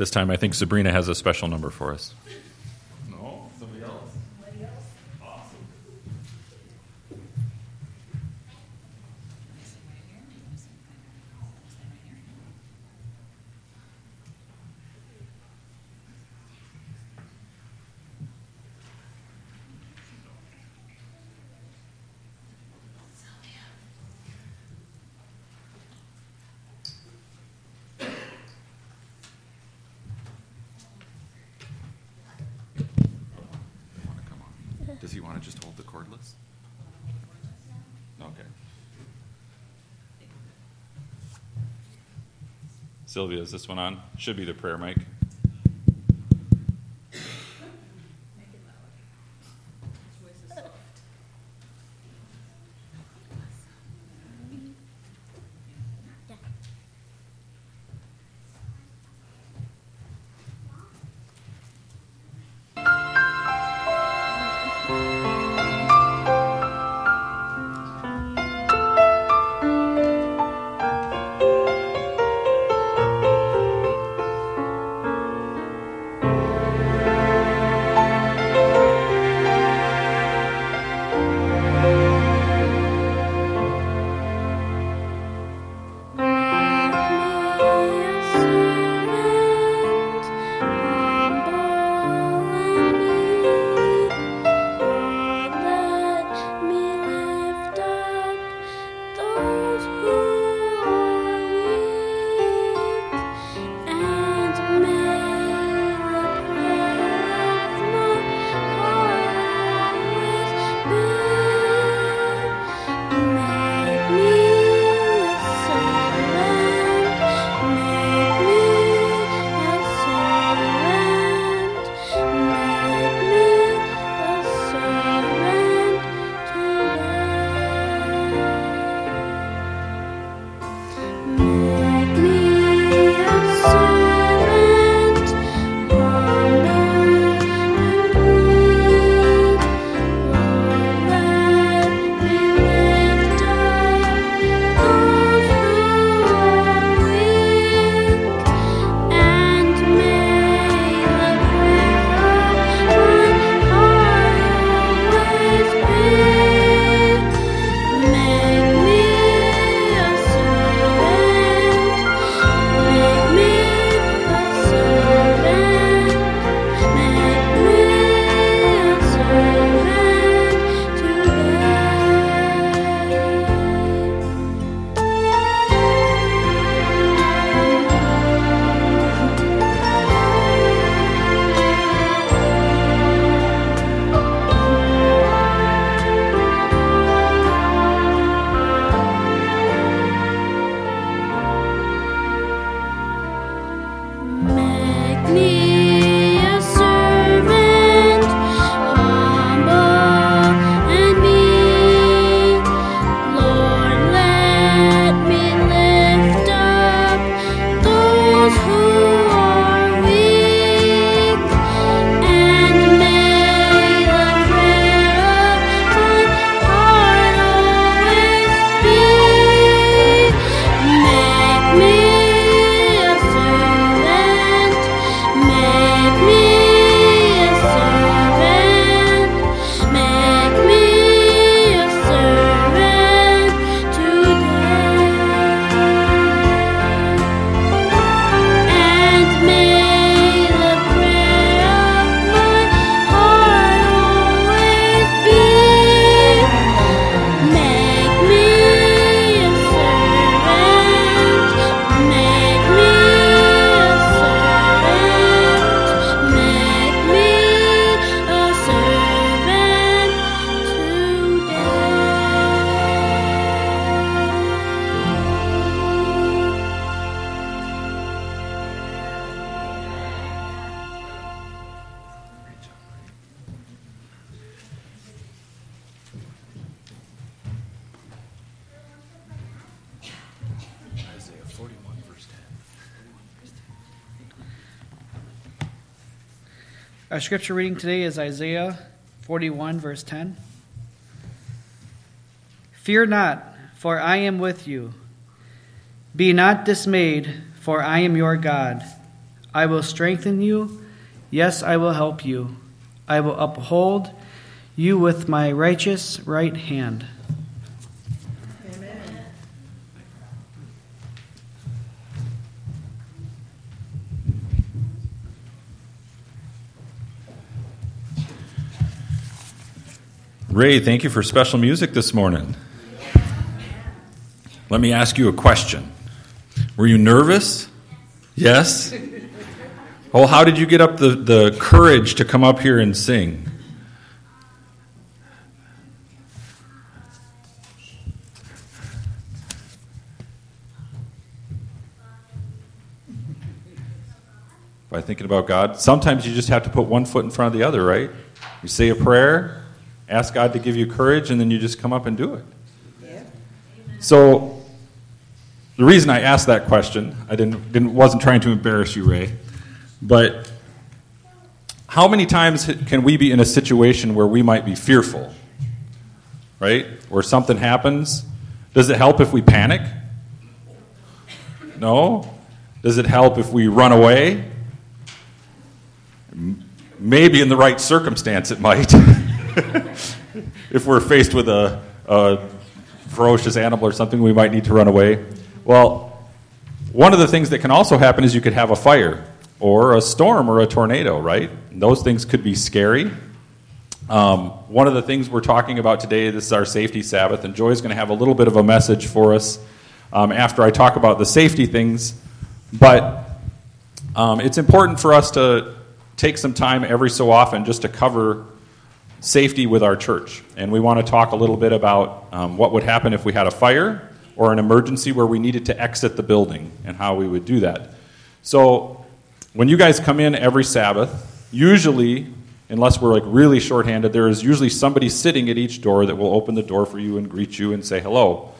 This time, I think Sabrina has a special number for us. No, somebody else. Awesome. Want to come on? Does he want to just hold the cordless? Okay. Sylvia, is this one on? Should be the prayer mic. Scripture reading today is Isaiah 41, verse 10. Fear not, for I am with you. Be not dismayed, for I am your God. I will strengthen you. Yes, I will help you. I will uphold you with my righteous right hand. Ray, thank you for special music this morning. Let me ask you a question. Were you nervous? Yes? Well, how did you get up the, the courage to come up here and sing? By thinking about God. Sometimes you just have to put one foot in front of the other, right? You say a prayer, ask God to give you courage, and then you just come up and do it. Yeah. So, the reason I asked that question, I didn't, didn't wasn't trying to embarrass you, Ray, but how many times can we be in a situation where we might be fearful, right? Where something happens? Does it help if we panic? No. Does it help if we run away? Maybe in the right circumstance it might. if we're faced with a, a, ferocious animal or something, we might need to run away. Well, one of the things that can also happen is you could have a fire or a storm or a tornado, right? And those things could be scary. Um, one of the things we're talking about today, this is our safety Sabbath, and Joy's going to have a little bit of a message for us um, after I talk about the safety things. But um, it's important for us to take some time every so often just to cover safety with our church. And we want to talk a little bit about um, what would happen if we had a fire or an emergency where we needed to exit the building and how we would do that. So, when you guys come in every Sabbath, usually, unless we're like really shorthanded, there is usually somebody sitting at each door that will open the door for you and greet you and say hello.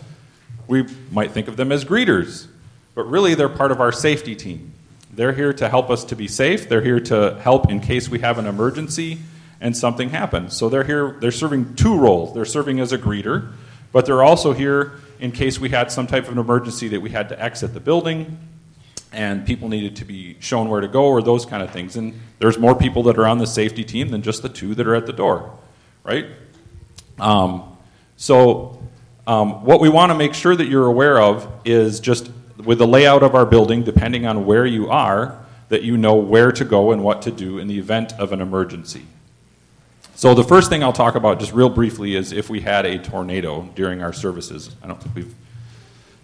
We might think of them as greeters, but really they're part of our safety team. They're here to help us to be safe. They're here to help in case we have an emergency and something happens. So they're here, they're serving two roles. They're serving as a greeter, but they're also here in case we had some type of an emergency that we had to exit the building and people needed to be shown where to go or those kind of things. And there's more people that are on the safety team than just the two that are at the door, right? Um, so, um, what we want to make sure that you're aware of is just with the layout of our building, depending on where you are, that you know where to go and what to do in the event of an emergency. So, the first thing I'll talk about just real briefly is if we had a tornado during our services. I don't think we've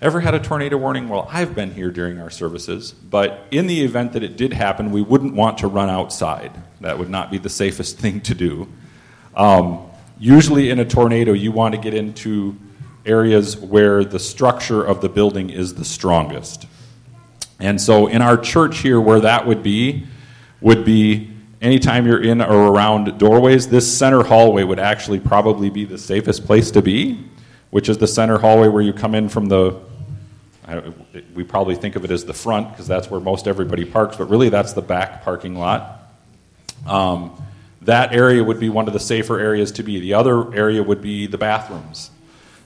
ever had a tornado warning. Well, I've been here during our services, but in the event that it did happen, we wouldn't want to run outside. That would not be the safest thing to do. Um, usually, in a tornado, you want to get into areas where the structure of the building is the strongest. And so, in our church here, where that would be, would be anytime you're in or around doorways, this center hallway would actually probably be the safest place to be, which is the center hallway where you come in from the. we probably think of it as the front because that's where most everybody parks, but really that's the back parking lot. Um, that area would be one of the safer areas to be. The other area would be the bathrooms.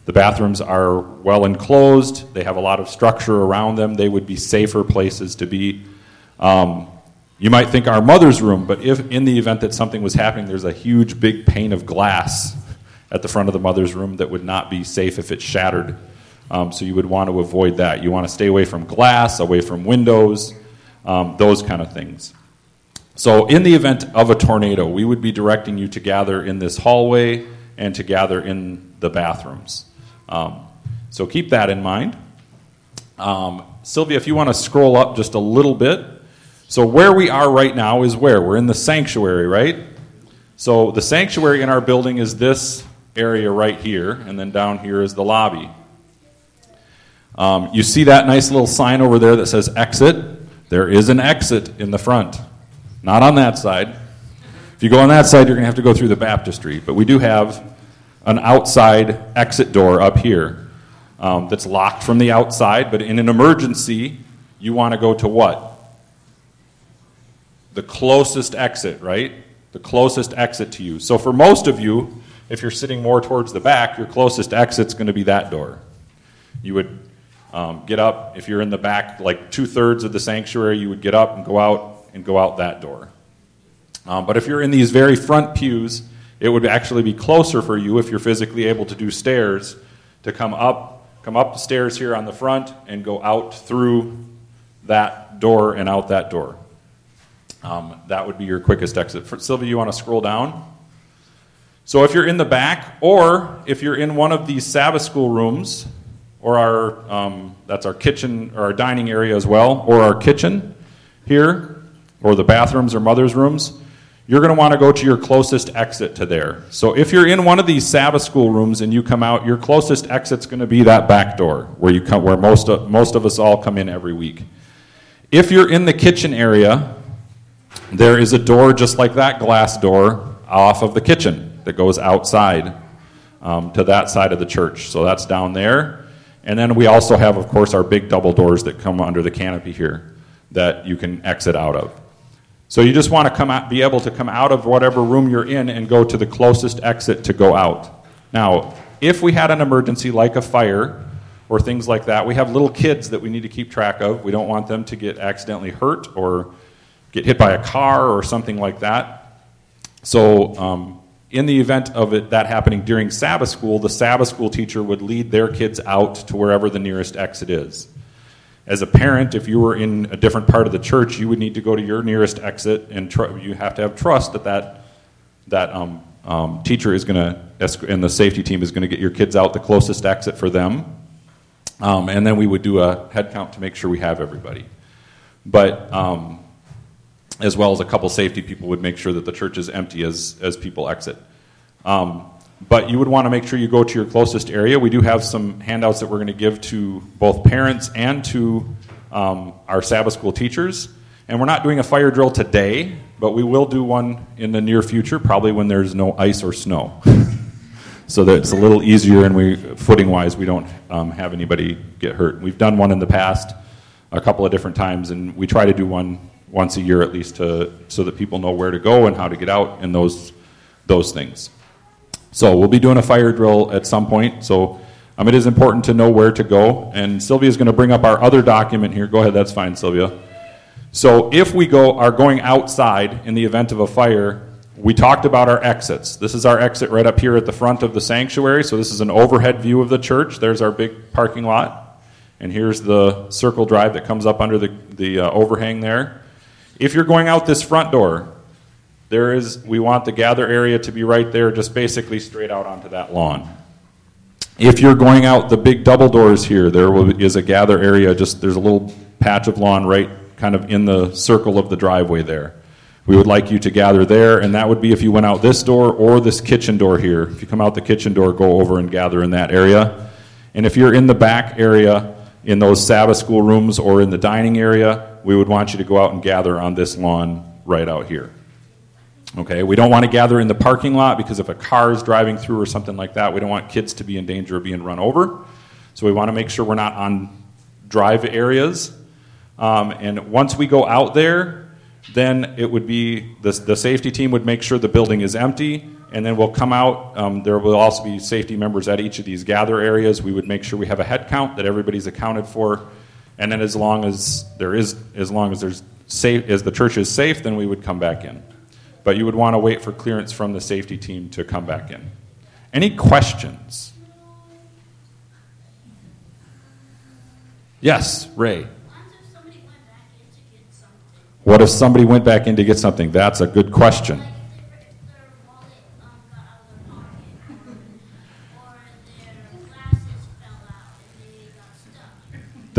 The bathrooms are well enclosed, they have a lot of structure around them, they would be safer places to be. Um, you might think our mother's room, but if in the event that something was happening, there's a huge big pane of glass at the front of the mother's room that would not be safe if it shattered. Um, so you would want to avoid that. You want to stay away from glass, away from windows, um, those kind of things. So, in the event of a tornado, we would be directing you to gather in this hallway and to gather in the bathrooms. Um, so, keep that in mind. Um, Sylvia, if you want to scroll up just a little bit. So, where we are right now is where? We're in the sanctuary, right? So, the sanctuary in our building is this area right here, and then down here is the lobby. Um, you see that nice little sign over there that says exit? There is an exit in the front. Not on that side. If you go on that side, you're going to have to go through the baptistry. But we do have an outside exit door up here um, that's locked from the outside. But in an emergency, you want to go to what? The closest exit, right? The closest exit to you. So for most of you, if you're sitting more towards the back, your closest exit's going to be that door. You would Um, get up. If you're in the back, like two thirds of the sanctuary, you would get up and go out and go out that door. Um, but if you're in these very front pews, it would actually be closer for you if you're physically able to do stairs to come up, come up the stairs here on the front and go out through that door and out that door. Um, that would be your quickest exit. For, Sylvia, you want to scroll down? So if you're in the back, or if you're in one of these Sabbath school rooms, or our um, that's our kitchen or our dining area as well, or our kitchen here, or the bathrooms or mother's rooms, you're going to want to go to your closest exit to there. So if you're in one of these Sabbath school rooms and you come out, your closest exit's going to be that back door where you come, where most of, most of us all come in every week. If you're in the kitchen area, there is a door just like that glass door off of the kitchen that goes outside um, to that side of the church. So that's down there. And then we also have, of course, our big double doors that come under the canopy here that you can exit out of. So you just want to come out, be able to come out of whatever room you're in and go to the closest exit to go out. Now, if we had an emergency like a fire or things like that, we have little kids that we need to keep track of. We don't want them to get accidentally hurt or get hit by a car or something like that. So, um, in the event of it that happening during Sabbath school, the Sabbath school teacher would lead their kids out to wherever the nearest exit is as a parent, if you were in a different part of the church, you would need to go to your nearest exit, and tr- you have to have trust that that, that um, um, teacher is going to, and the safety team is going to get your kids out the closest exit for them. Um, and then we would do a head count to make sure we have everybody. But um, as well as a couple safety people would make sure that the church is empty as, as people exit. Um, but you would want to make sure you go to your closest area. We do have some handouts that we're going to give to both parents and to um, our Sabbath school teachers. And we're not doing a fire drill today, but we will do one in the near future, probably when there's no ice or snow. so that it's a little easier and we, footing wise, we don't um, have anybody get hurt. We've done one in the past a couple of different times, and we try to do one once a year at least to, so that people know where to go and how to get out and those, those things. So we'll be doing a fire drill at some point. So um, it is important to know where to go. And Sylvia is going to bring up our other document here. Go ahead, that's fine, Sylvia. So if we go are going outside in the event of a fire, we talked about our exits. This is our exit right up here at the front of the sanctuary. So this is an overhead view of the church. There's our big parking lot. And here's the circle drive that comes up under the, the uh, overhang there. If you're going out this front door, there is, we want the gather area to be right there, just basically straight out onto that lawn. If you're going out the big double doors here, there is a gather area, just there's a little patch of lawn right kind of in the circle of the driveway there. We would like you to gather there, and that would be if you went out this door or this kitchen door here. If you come out the kitchen door, go over and gather in that area. And if you're in the back area, in those Sabbath school rooms or in the dining area, we would want you to go out and gather on this lawn right out here. Okay, we don't want to gather in the parking lot because if a car is driving through or something like that, we don't want kids to be in danger of being run over. So we want to make sure we're not on drive areas. Um, and once we go out there, then it would be the, the safety team would make sure the building is empty, and then we'll come out. Um, there will also be safety members at each of these gather areas. We would make sure we have a head count that everybody's accounted for, and then as long as there is, as long as there's safe, as the church is safe, then we would come back in but you would want to wait for clearance from the safety team to come back in. Any questions? Yes, Ray. What if somebody went back in to get something? That's a good question.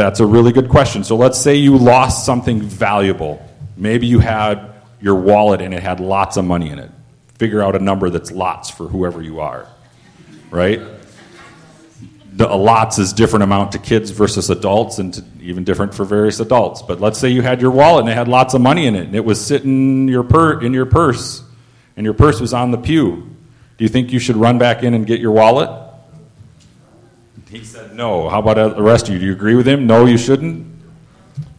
That's a really good question. So let's say you lost something valuable. Maybe you had your wallet and it had lots of money in it. Figure out a number that's lots for whoever you are, right? The, lots is different amount to kids versus adults, and to, even different for various adults. But let's say you had your wallet and it had lots of money in it, and it was sitting your in your purse, and your purse was on the pew. Do you think you should run back in and get your wallet? He said no. How about the rest of you? Do you agree with him? No, you shouldn't.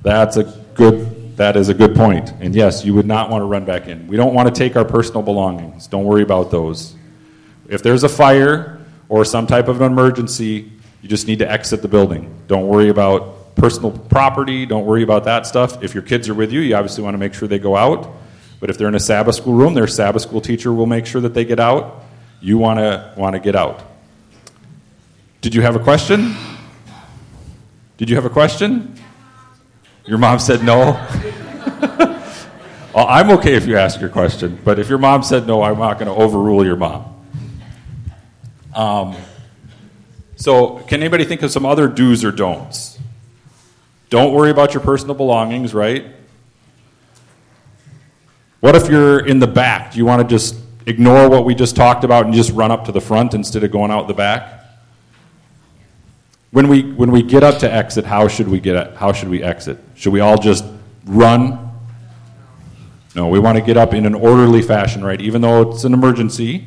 That's a good that is a good point. And yes, you would not want to run back in. We don't want to take our personal belongings. Don't worry about those. If there's a fire or some type of an emergency, You just need to exit the building. Don't worry about personal property. Don't worry about that stuff. If your kids are with you, you obviously want to make sure they go out. But if they're in a Sabbath school room, their Sabbath school teacher will make sure that they get out. You want to want to get out. Did you have a question? Did you have a question? Your mom said no. well, I'm okay if you ask your question, but if your mom said no, I'm not going to overrule your mom. Um, so, can anybody think of some other do's or don'ts? Don't worry about your personal belongings, right? What if you're in the back? Do you want to just ignore what we just talked about and just run up to the front instead of going out the back? When we, when we get up to exit, how should we get how should we exit? Should we all just run? No, we want to get up in an orderly fashion, right? Even though it's an emergency,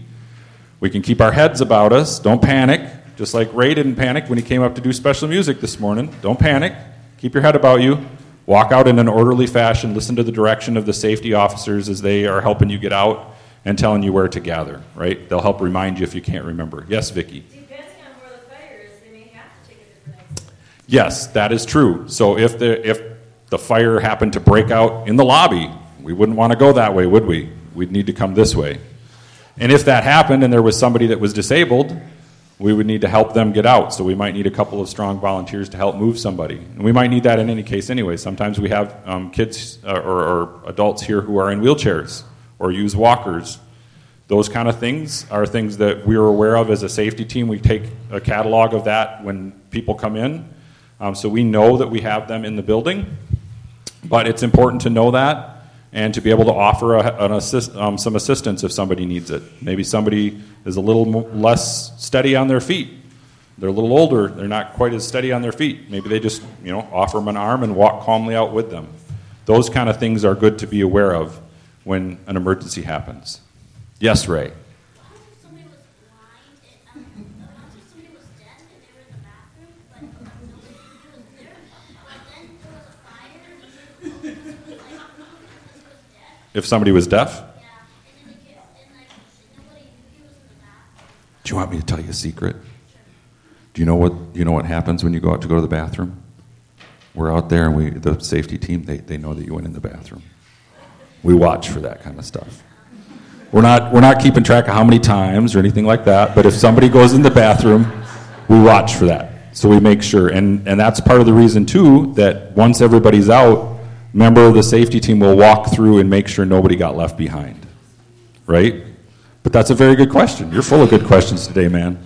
we can keep our heads about us. Don't panic. Just like Ray didn't panic when he came up to do special music this morning. Don't panic. Keep your head about you. Walk out in an orderly fashion. Listen to the direction of the safety officers as they are helping you get out and telling you where to gather, right? They'll help remind you if you can't remember. Yes, Vicki? Depending on where the fire is, they may have to take a different exit. Yes, that is true. So if the, if the fire happened to break out in the lobby, we wouldn't want to go that way, would we? We'd need to come this way. And if that happened and there was somebody that was disabled, we would need to help them get out. So we might need a couple of strong volunteers to help move somebody. And we might need that in any case anyway. Sometimes we have um, kids uh, or, or adults here who are in wheelchairs or use walkers. Those kind of things are things that we are aware of as a safety team. We take a catalog of that when people come in. Um, so we know that we have them in the building. But it's important to know that and to be able to offer a, assist, um, some assistance if somebody needs it. Maybe somebody is a little less steady on their feet. They're a little older, they're not quite as steady on their feet. Maybe they just, you know, offer them an arm and walk calmly out with them. Those kind of things are good to be aware of when an emergency happens. Yes, Ray. somebody was blind, and, um, somebody was dead and they were in the bathroom, but nobody was there. But then there was a fire, and this was like, this was dead. If somebody was deaf, Yeah, and then kids, and like, nobody knew he was in the do you want me to tell you a secret? Do you know what you know what happens when you go out to go to the bathroom? We're out there and we the safety team they, they know that you went in the bathroom. We watch for that kind of stuff. We're not we're not keeping track of how many times or anything like that, but if somebody goes in the bathroom, we watch for that. So we make sure and, and that's part of the reason too that once everybody's out, member of the safety team will walk through and make sure nobody got left behind. Right? But that's a very good question. You're full of good questions today, man.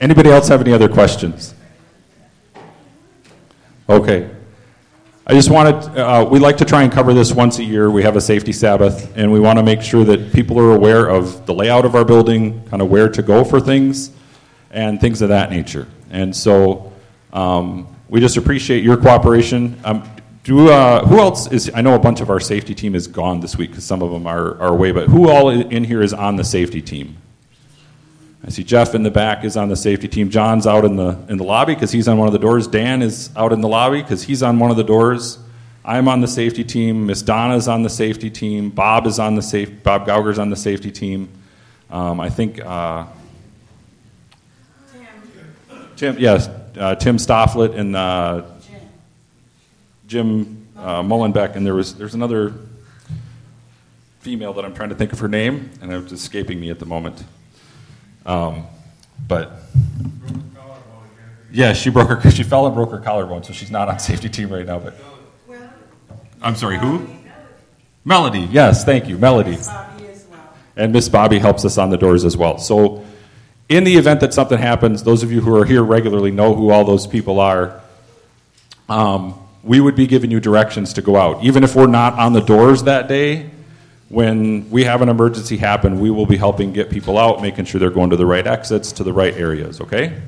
Anybody else have any other questions? Okay. I just wanted, uh, we like to try and cover this once a year. We have a safety Sabbath, and we want to make sure that people are aware of the layout of our building, kind of where to go for things, and things of that nature. And so um, we just appreciate your cooperation. Um, do, uh, who else is, I know a bunch of our safety team is gone this week because some of them are, are away, but who all in here is on the safety team? I see Jeff in the back is on the safety team. John's out in the in the lobby because he's on one of the doors. Dan is out in the lobby because he's on one of the doors. I'm on the safety team. Miss Donna's on the safety team. Bob is on the safe. Bob Gauger's on the safety team. Um, I think uh, Tim. Yes, uh, Tim Stofflet and uh, Jim uh, Mullenbeck, and there was there's another female that I'm trying to think of her name, and it's escaping me at the moment. Um, but yeah, she broke her. She fell and broke her collarbone, so she's not on safety team right now. But I'm sorry, who? Melody. Yes, thank you, Melody. And Miss Bobby helps us on the doors as well. So, in the event that something happens, those of you who are here regularly know who all those people are. Um, we would be giving you directions to go out, even if we're not on the doors that day when we have an emergency happen, we will be helping get people out, making sure they're going to the right exits, to the right areas, okay?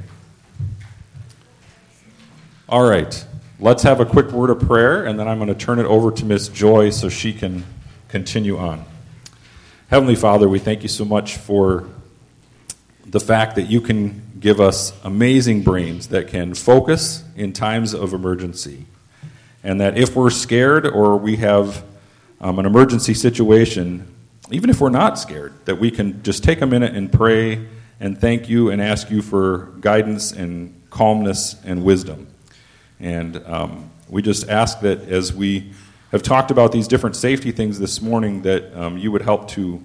All right, let's have a quick word of prayer, and then I'm going to turn it over to Miss Joy so she can continue on. Heavenly Father, we thank you so much for the fact that you can give us amazing brains that can focus in times of emergency. And that if we're scared or we have um, an emergency situation, even if we're not scared, that we can just take a minute and pray and thank you and ask you for guidance and calmness and wisdom. And um, we just ask that as we have talked about these different safety things this morning, that um, you would help to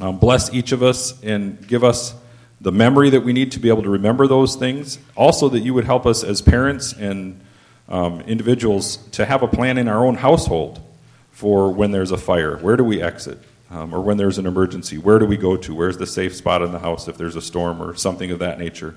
um, bless each of us and give us the memory that we need to be able to remember those things. Also, that you would help us as parents and um, individuals to have a plan in our own household for when there's a fire. Where do we exit? Um, or when there's an emergency, where do we go to? Where's the safe spot in the house if there's a storm or something of that nature?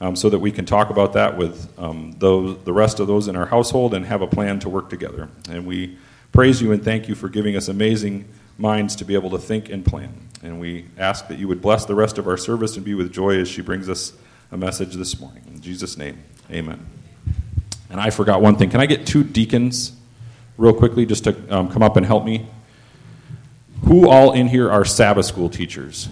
Um, so that we can talk about that with um, those, the rest of those in our household and have a plan to work together. And we praise you and thank you for giving us amazing minds to be able to think and plan. And we ask that you would bless the rest of our service and be with joy as she brings us a message this morning. In Jesus' name, amen. And I forgot one thing. Can I get two deacons real quickly just to um, come up and help me? Who all in here are Sabbath school teachers?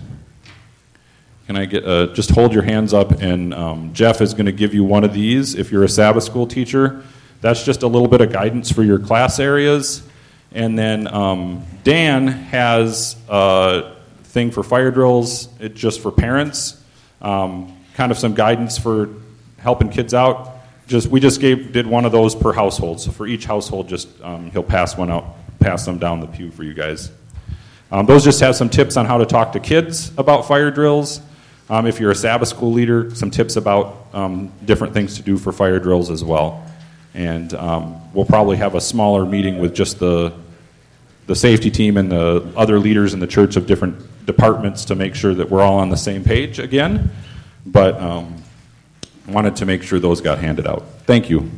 Can I get uh, just hold your hands up and um, Jeff is going to give you one of these if you're a Sabbath school teacher. That's just a little bit of guidance for your class areas. And then um, Dan has a thing for fire drills, it's just for parents, um, kind of some guidance for helping kids out. Just we just gave did one of those per household. So for each household, just um, he'll pass one out, pass them down the pew for you guys. Um, those just have some tips on how to talk to kids about fire drills. Um, if you're a Sabbath school leader, some tips about um, different things to do for fire drills as well. And um, we'll probably have a smaller meeting with just the the safety team and the other leaders in the church of different departments to make sure that we're all on the same page again. But um, wanted to make sure those got handed out. Thank you.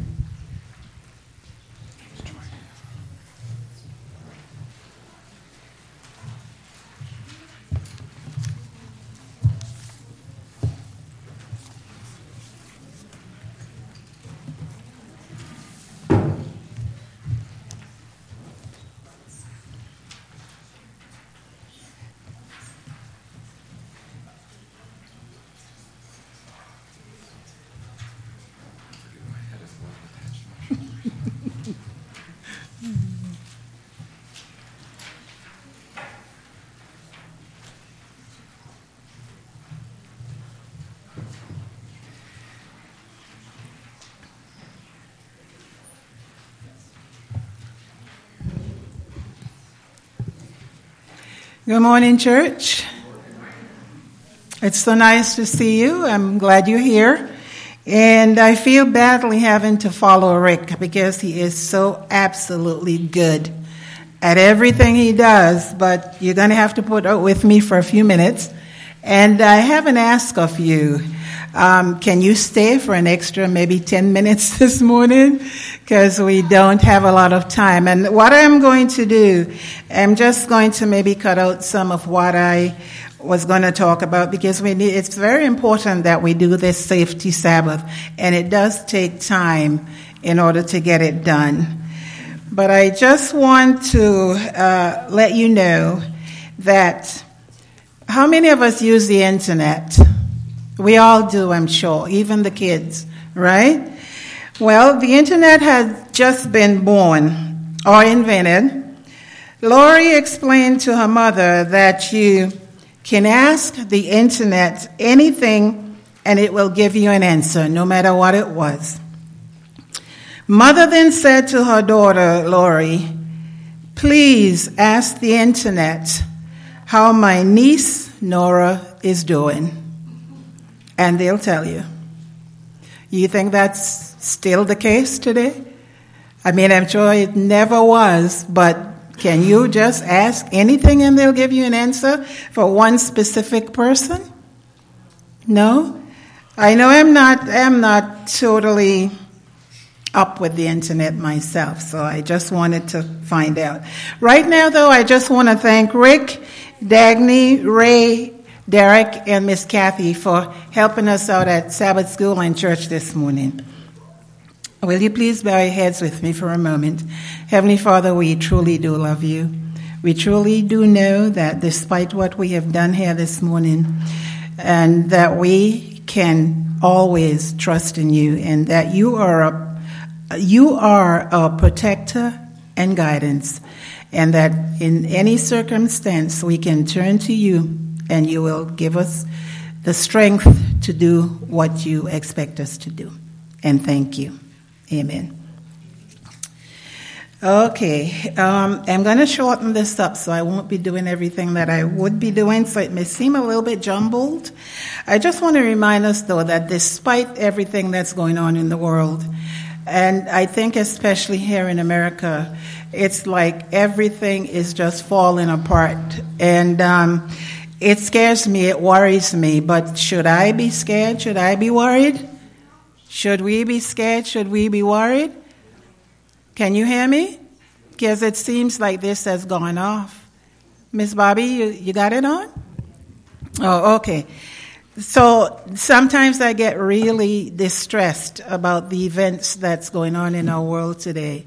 Good morning, church. It's so nice to see you. I'm glad you're here. And I feel badly having to follow Rick because he is so absolutely good at everything he does, but you're going to have to put up with me for a few minutes. And I have an ask of you. Um, can you stay for an extra maybe 10 minutes this morning? Because we don't have a lot of time. And what I'm going to do, I'm just going to maybe cut out some of what I was going to talk about because we need, it's very important that we do this safety Sabbath. And it does take time in order to get it done. But I just want to uh, let you know that how many of us use the internet? We all do, I'm sure, even the kids, right? Well, the internet has just been born or invented. Lori explained to her mother that you can ask the internet anything and it will give you an answer, no matter what it was. Mother then said to her daughter, Lori, please ask the internet how my niece Nora is doing and they'll tell you. You think that's still the case today? I mean, I'm sure it never was, but can you just ask anything and they'll give you an answer for one specific person? No? I know I'm not I'm not totally up with the internet myself, so I just wanted to find out. Right now though, I just want to thank Rick, Dagny, Ray, Derek and Miss Kathy for helping us out at Sabbath School and Church this morning. Will you please bow your heads with me for a moment? Heavenly Father, we truly do love you. We truly do know that despite what we have done here this morning, and that we can always trust in you, and that you are a you are a protector and guidance, and that in any circumstance we can turn to you and you will give us the strength to do what you expect us to do. And thank you. Amen. Okay, um, I'm going to shorten this up so I won't be doing everything that I would be doing, so it may seem a little bit jumbled. I just want to remind us, though, that despite everything that's going on in the world, and I think especially here in America, it's like everything is just falling apart. And um, it scares me, it worries me, but should I be scared? Should I be worried? Should we be scared? Should we be worried? Can you hear me? Because it seems like this has gone off. Miss Bobby, you, you got it on? Oh, okay. So sometimes I get really distressed about the events that's going on in our world today.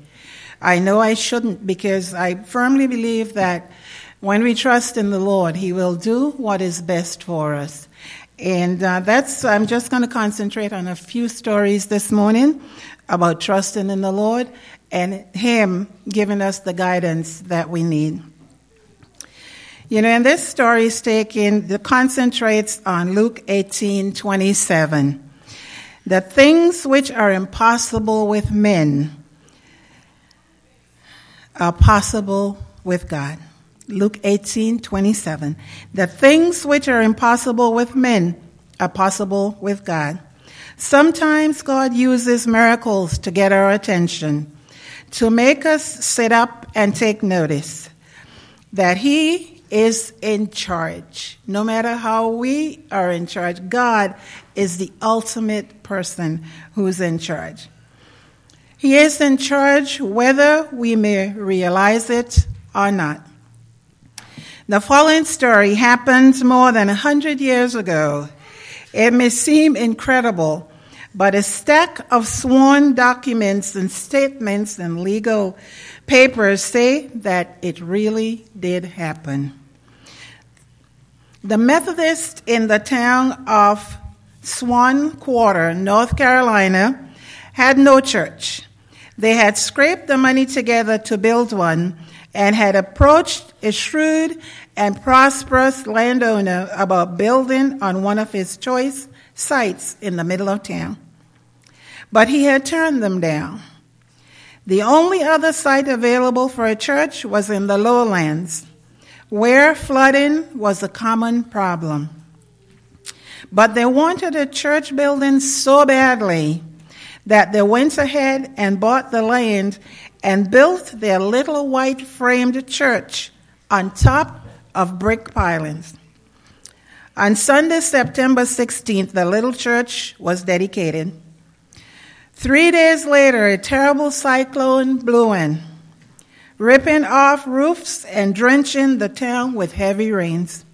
I know I shouldn't because I firmly believe that when we trust in the Lord, He will do what is best for us. And uh, that's, I'm just going to concentrate on a few stories this morning about trusting in the Lord and Him giving us the guidance that we need. You know, and this story is taken, it concentrates on Luke 18 27. The things which are impossible with men are possible with God. Luke 18 27. The things which are impossible with men are possible with God. Sometimes God uses miracles to get our attention, to make us sit up and take notice that He is in charge. No matter how we are in charge, God is the ultimate person who's in charge. He is in charge whether we may realize it or not. The following story happened more than a hundred years ago. It may seem incredible, but a stack of sworn documents and statements and legal papers say that it really did happen. The Methodists in the town of Swan Quarter, North Carolina, had no church. They had scraped the money together to build one and had approached a shrewd and prosperous landowner about building on one of his choice sites in the middle of town. But he had turned them down. The only other site available for a church was in the lowlands, where flooding was a common problem. But they wanted a church building so badly that they went ahead and bought the land and built their little white framed church on top of brick pilings. On Sunday, September 16th, the little church was dedicated. Three days later, a terrible cyclone blew in, ripping off roofs and drenching the town with heavy rains.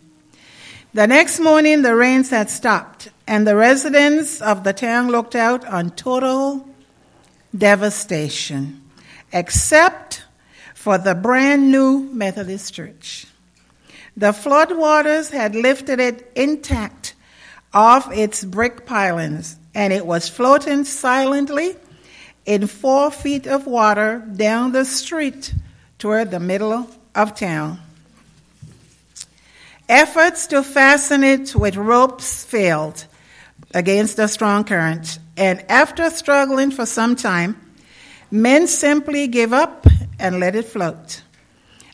The next morning, the rains had stopped, and the residents of the town looked out on total devastation except for the brand new Methodist Church. The floodwaters had lifted it intact off its brick pilings, and it was floating silently in four feet of water down the street toward the middle of town. Efforts to fasten it with ropes failed against a strong current, and after struggling for some time, Men simply gave up and let it float.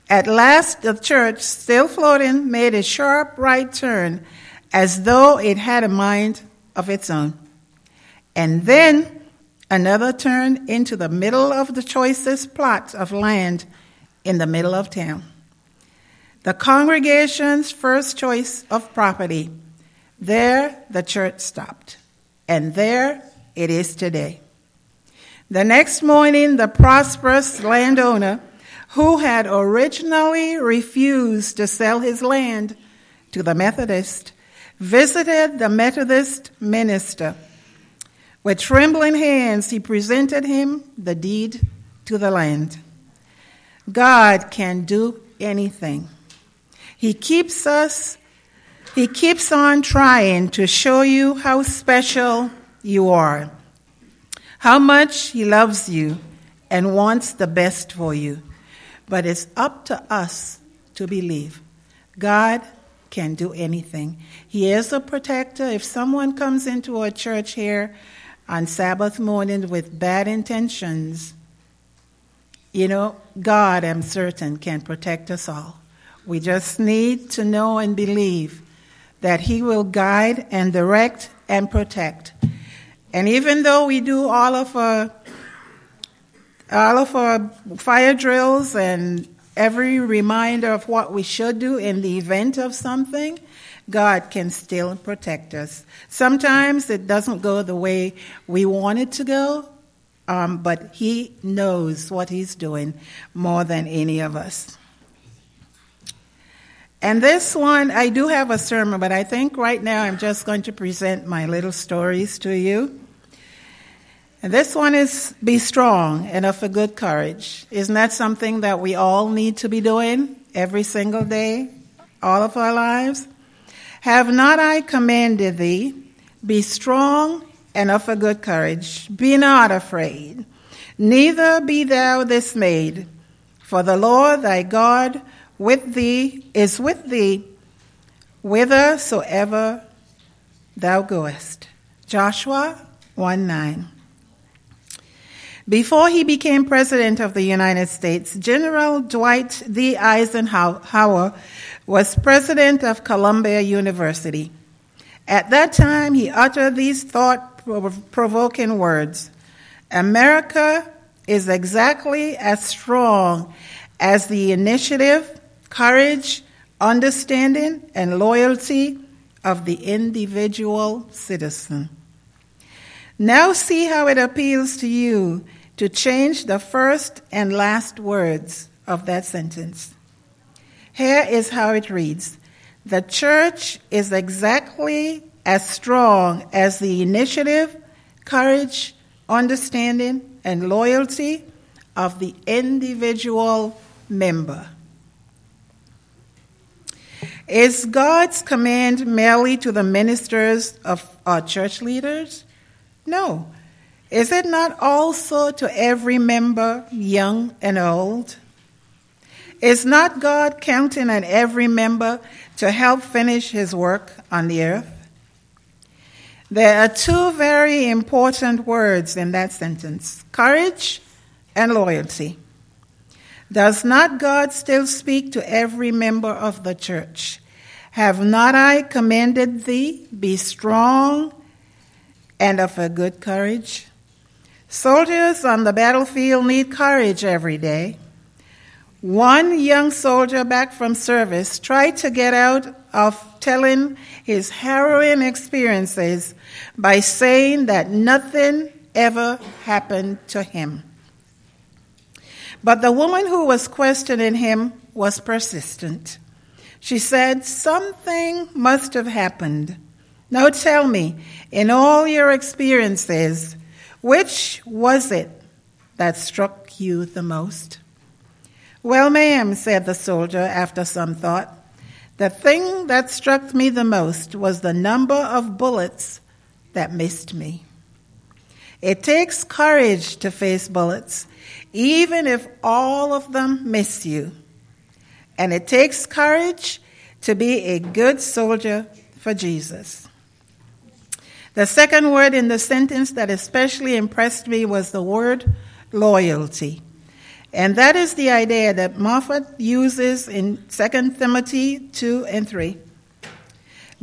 At last, the church, still floating, made a sharp right turn as though it had a mind of its own. And then another turn into the middle of the choicest plot of land in the middle of town. The congregation's first choice of property. There the church stopped. And there it is today. The next morning, the prosperous landowner, who had originally refused to sell his land to the Methodist, visited the Methodist minister. With trembling hands, he presented him the deed to the land. God can do anything. He keeps us, He keeps on trying to show you how special you are how much He loves you and wants the best for you. But it's up to us to believe God can do anything. He is a protector. If someone comes into a church here on Sabbath morning with bad intentions, you know, God, I'm certain, can protect us all. We just need to know and believe that He will guide and direct and protect. And even though we do all of our all of our fire drills and every reminder of what we should do in the event of something, God can still protect us. Sometimes it doesn't go the way we want it to go, um, but He knows what He's doing more than any of us. And this one, I do have a sermon, but I think right now I'm just going to present my little stories to you. And this one is be strong and of a good courage. Isn't that something that we all need to be doing every single day, all of our lives? Have not I commanded thee? Be strong and of a good courage. Be not afraid, neither be thou dismayed. For the Lord thy God with thee is with thee whithersoever thou goest. Joshua 1 9. Before he became President of the United States, General Dwight D. Eisenhower was President of Columbia University. At that time, he uttered these thought provoking words America is exactly as strong as the initiative, courage, understanding, and loyalty of the individual citizen. Now, see how it appeals to you to change the first and last words of that sentence. Here is how it reads The church is exactly as strong as the initiative, courage, understanding, and loyalty of the individual member. Is God's command merely to the ministers of our church leaders? No. Is it not also to every member, young and old? Is not God counting on every member to help finish his work on the earth? There are two very important words in that sentence courage and loyalty. Does not God still speak to every member of the church? Have not I commanded thee, be strong and of a good courage? Soldiers on the battlefield need courage every day. One young soldier back from service tried to get out of telling his harrowing experiences by saying that nothing ever happened to him. But the woman who was questioning him was persistent. She said, Something must have happened. Now tell me, in all your experiences, which was it that struck you the most? Well, ma'am, said the soldier after some thought, the thing that struck me the most was the number of bullets that missed me. It takes courage to face bullets, even if all of them miss you. And it takes courage to be a good soldier for Jesus. The second word in the sentence that especially impressed me was the word loyalty. And that is the idea that Moffatt uses in 2 Timothy 2 and 3.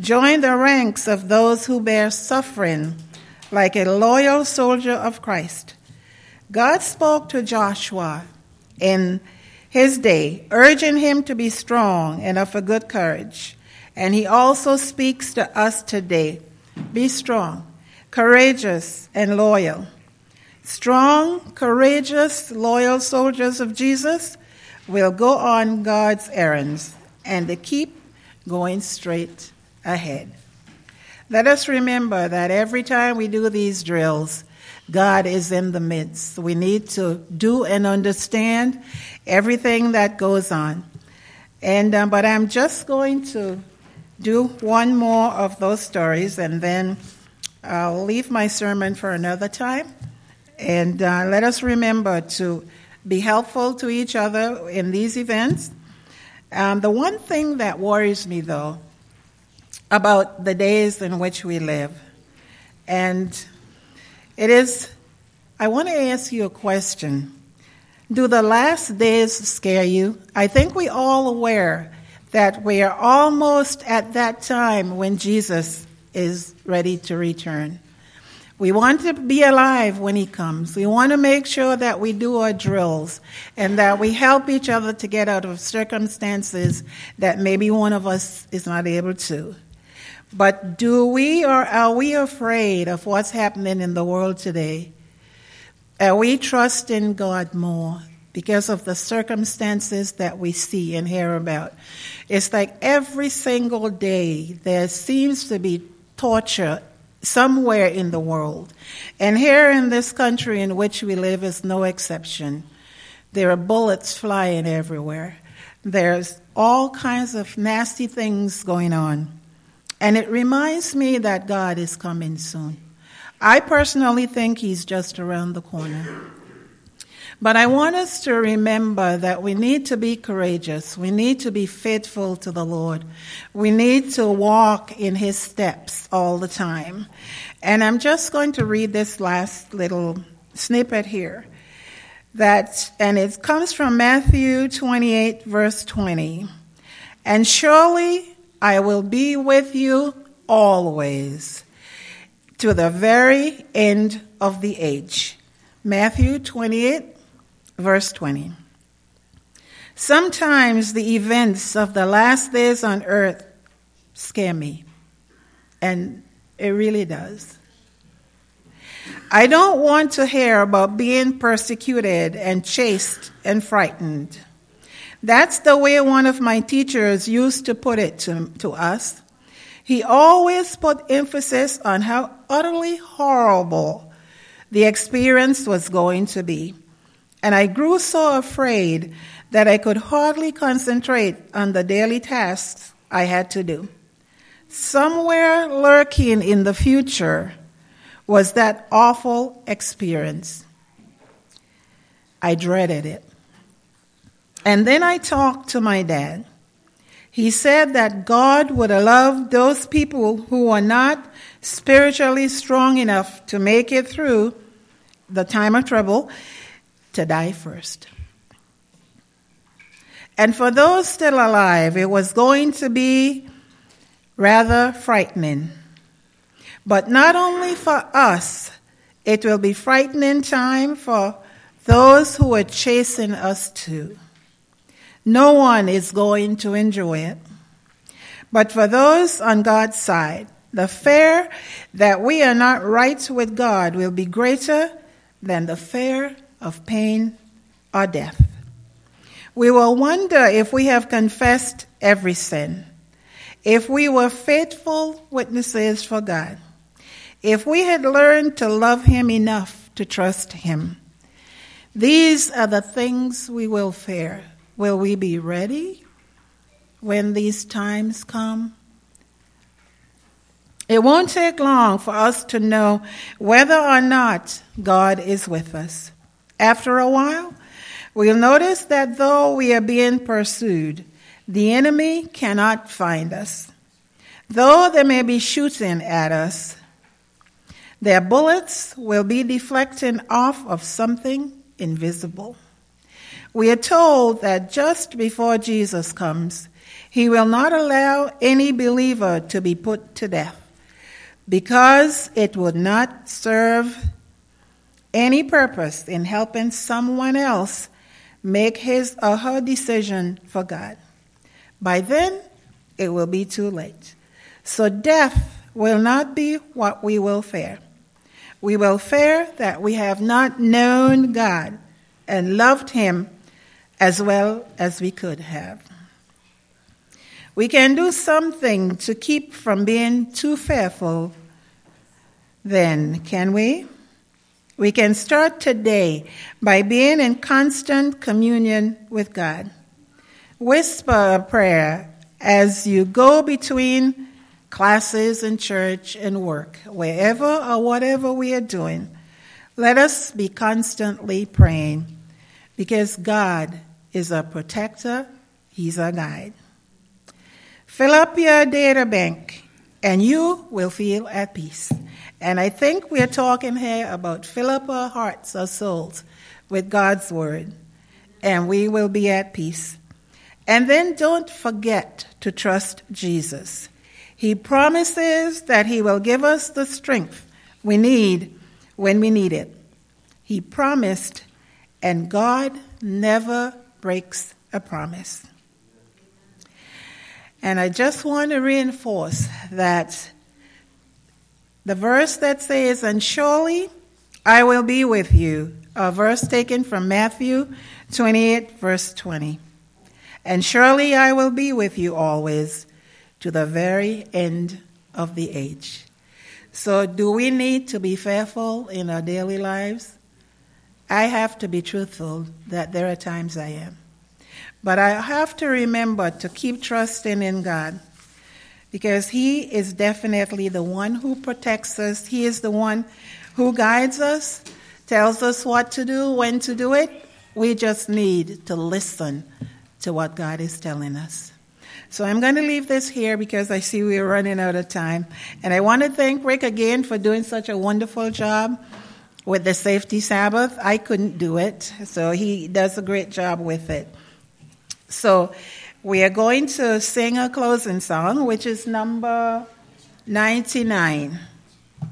Join the ranks of those who bear suffering like a loyal soldier of Christ. God spoke to Joshua in his day, urging him to be strong and of a good courage. And he also speaks to us today be strong, courageous, and loyal. Strong, courageous, loyal soldiers of Jesus will go on God's errands and they keep going straight ahead. Let us remember that every time we do these drills, God is in the midst. We need to do and understand everything that goes on. And uh, but I'm just going to do one more of those stories, and then I'll leave my sermon for another time. And uh, let us remember to be helpful to each other in these events. Um, the one thing that worries me, though, about the days in which we live. And it is, I want to ask you a question. Do the last days scare you? I think we all aware that we are almost at that time when Jesus is ready to return. We want to be alive when he comes. We want to make sure that we do our drills and that we help each other to get out of circumstances that maybe one of us is not able to. But do we or are we afraid of what's happening in the world today? Are we trusting God more because of the circumstances that we see and hear about? It's like every single day there seems to be torture somewhere in the world. And here in this country in which we live is no exception. There are bullets flying everywhere. There's all kinds of nasty things going on. And it reminds me that God is coming soon. I personally think He's just around the corner. But I want us to remember that we need to be courageous. We need to be faithful to the Lord. We need to walk in His steps all the time. And I'm just going to read this last little snippet here. That, and it comes from Matthew 28, verse 20. And surely I will be with you always to the very end of the age. Matthew 28, verse 20. Sometimes the events of the last days on earth scare me, and it really does. I don't want to hear about being persecuted and chased and frightened. That's the way one of my teachers used to put it to, to us. He always put emphasis on how utterly horrible the experience was going to be and I grew so afraid that I could hardly concentrate on the daily tasks I had to do. Somewhere lurking in the future was that awful experience. I dreaded it. And then I talked to my dad. He said that God would allow those people who are not spiritually strong enough to make it through the time of trouble to die first. And for those still alive, it was going to be rather frightening. But not only for us, it will be frightening time for those who are chasing us too. No one is going to enjoy it. But for those on God's side, the fear that we are not right with God will be greater than the fear of pain or death. We will wonder if we have confessed every sin, if we were faithful witnesses for God, if we had learned to love Him enough to trust Him. These are the things we will fear. Will we be ready when these times come? It won't take long for us to know whether or not God is with us. After a while, we'll notice that though we are being pursued, the enemy cannot find us. Though they may be shooting at us, their bullets will be deflecting off of something invisible. We are told that just before Jesus comes, he will not allow any believer to be put to death because it would not serve any purpose in helping someone else make his or her decision for God. By then, it will be too late. So death will not be what we will fear. We will fear that we have not known God and loved Him as well as we could have. We can do something to keep from being too fearful, then, can we? We can start today by being in constant communion with God. Whisper a prayer as you go between classes and church and work, wherever or whatever we are doing. Let us be constantly praying because God is our protector, He's our guide. Fill up your data bank and you will feel at peace. And I think we're talking here about fill up our hearts, our souls with God's word, and we will be at peace. And then don't forget to trust Jesus. He promises that He will give us the strength we need when we need it. He promised, and God never breaks a promise. And I just want to reinforce that the verse that says, And surely I will be with you, a verse taken from Matthew 28, verse 20. And surely I will be with you always to the very end of the age. So, do we need to be fearful in our daily lives? I have to be truthful that there are times I am. But I have to remember to keep trusting in God because He is definitely the one who protects us. He is the one who guides us, tells us what to do, when to do it. We just need to listen to what God is telling us. So I'm going to leave this here because I see we're running out of time. And I want to thank Rick again for doing such a wonderful job with the safety Sabbath. I couldn't do it, so he does a great job with it. So we are going to sing a closing song, which is number 99.